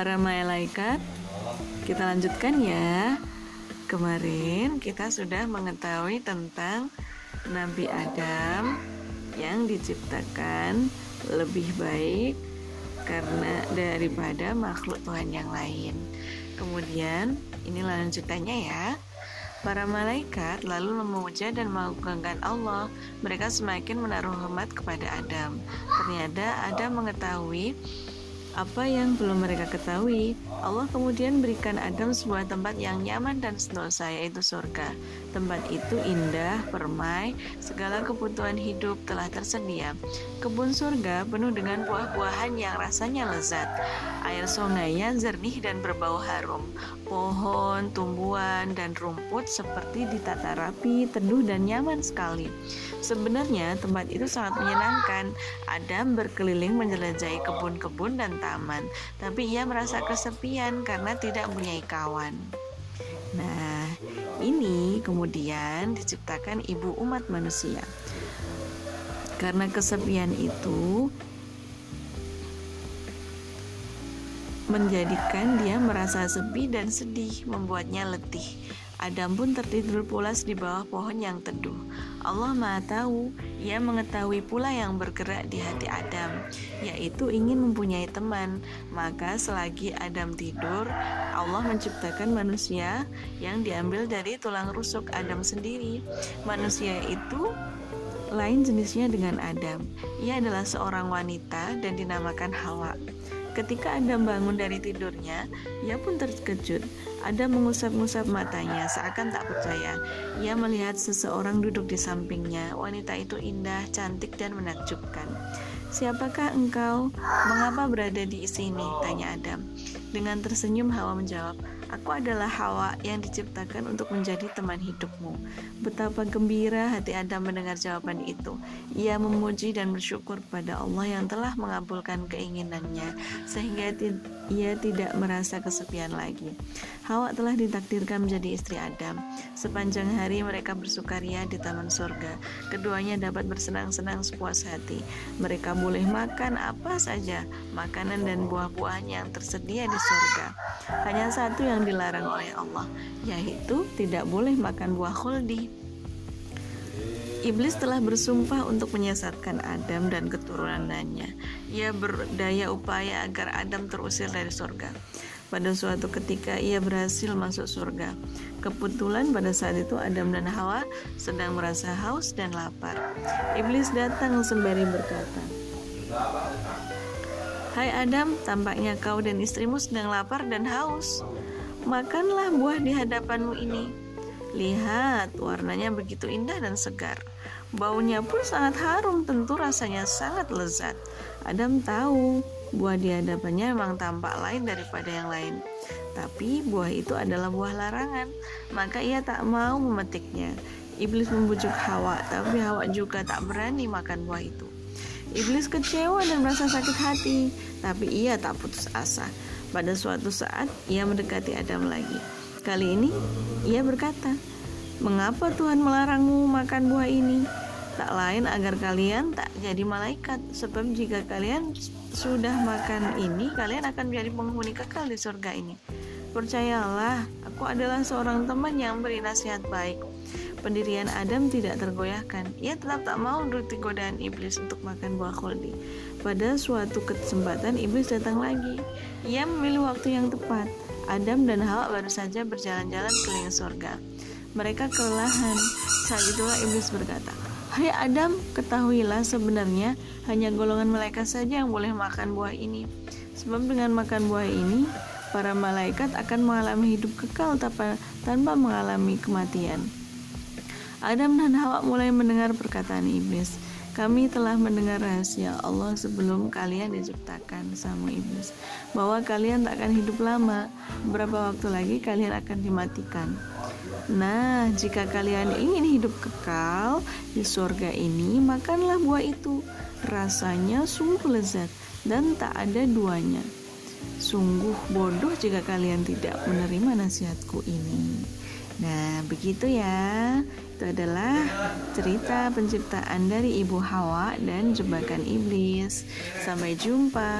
para malaikat, kita lanjutkan ya. Kemarin kita sudah mengetahui tentang Nabi Adam yang diciptakan lebih baik karena daripada makhluk Tuhan yang lain. Kemudian, ini lanjutannya ya. Para malaikat lalu memuja dan mengagungkan Allah. Mereka semakin menaruh hormat kepada Adam. Ternyata Adam mengetahui apa yang belum mereka ketahui, Allah kemudian berikan Adam sebuah tempat yang nyaman dan sentosa yaitu surga. Tempat itu indah, permai, segala kebutuhan hidup telah tersedia. Kebun surga penuh dengan buah-buahan yang rasanya lezat. Air sungainya jernih dan berbau harum. Pohon, tumbuhan, dan rumput seperti ditata rapi, teduh dan nyaman sekali. Sebenarnya tempat itu sangat menyenangkan. Adam berkeliling menjelajahi kebun-kebun dan taman, tapi ia merasa kesepian karena tidak punya kawan. Nah, ini kemudian diciptakan ibu umat manusia. Karena kesepian itu menjadikan dia merasa sepi dan sedih, membuatnya letih. Adam pun tertidur pulas di bawah pohon yang teduh. Allah Maha Tahu, Ia mengetahui pula yang bergerak di hati Adam, yaitu ingin mempunyai teman. Maka selagi Adam tidur, Allah menciptakan manusia yang diambil dari tulang rusuk Adam sendiri. Manusia itu lain jenisnya dengan Adam. Ia adalah seorang wanita dan dinamakan Hawa. Ketika Adam bangun dari tidurnya, ia pun terkejut. Adam mengusap-ngusap matanya seakan tak percaya. Ia melihat seseorang duduk di sampingnya. Wanita itu indah, cantik, dan menakjubkan. Siapakah engkau? Mengapa berada di sini? Tanya Adam. Dengan tersenyum Hawa menjawab, Aku adalah Hawa yang diciptakan untuk menjadi teman hidupmu. Betapa gembira hati Adam mendengar jawaban itu. Ia memuji dan bersyukur pada Allah yang telah mengabulkan keinginannya, sehingga ia tidak merasa kesepian lagi. Hawa telah ditakdirkan menjadi istri Adam. Sepanjang hari mereka bersukaria di taman surga. Keduanya dapat bersenang-senang sepuas hati. Mereka boleh makan apa saja, makanan dan buah-buahan yang tersedia di surga. Hanya satu yang dilarang oleh Allah, yaitu tidak boleh makan buah khuldi. Iblis telah bersumpah untuk menyesatkan Adam dan keturunannya. Ia berdaya upaya agar Adam terusir dari surga. Pada suatu ketika ia berhasil masuk surga. Kebetulan pada saat itu Adam dan Hawa sedang merasa haus dan lapar. Iblis datang sembari berkata, Hai Adam, tampaknya kau dan istrimu sedang lapar dan haus. Makanlah buah di hadapanmu ini. Lihat, warnanya begitu indah dan segar. Baunya pun sangat harum, tentu rasanya sangat lezat. Adam tahu buah di hadapannya memang tampak lain daripada yang lain. Tapi buah itu adalah buah larangan, maka ia tak mau memetiknya. Iblis membujuk Hawa, tapi Hawa juga tak berani makan buah itu. Iblis kecewa dan merasa sakit hati, tapi ia tak putus asa. Pada suatu saat, ia mendekati Adam lagi. Kali ini, ia berkata, "Mengapa Tuhan melarangmu makan buah ini?" Tak lain agar kalian tak jadi malaikat, sebab jika kalian sudah makan ini, kalian akan menjadi penghuni kekal di surga ini. Percayalah, aku adalah seorang teman yang beri nasihat baik. Pendirian Adam tidak tergoyahkan. Ia tetap tak mau menuruti godaan iblis untuk makan buah khuldi. Pada suatu kesempatan iblis datang lagi. Ia memilih waktu yang tepat. Adam dan Hawa baru saja berjalan-jalan keliling surga. Mereka kelelahan. Saat itulah iblis berkata, Hai Adam, ketahuilah sebenarnya hanya golongan malaikat saja yang boleh makan buah ini. Sebab dengan makan buah ini, para malaikat akan mengalami hidup kekal tanpa mengalami kematian. Adam dan Hawa mulai mendengar perkataan iblis. Kami telah mendengar rahasia Allah sebelum kalian diciptakan sama iblis bahwa kalian tak akan hidup lama. Beberapa waktu lagi kalian akan dimatikan. Nah, jika kalian ingin hidup kekal di surga ini, makanlah buah itu. Rasanya sungguh lezat dan tak ada duanya. Sungguh bodoh jika kalian tidak menerima nasihatku ini. Nah, begitu ya. Itu adalah cerita penciptaan dari Ibu Hawa dan jebakan iblis. Sampai jumpa.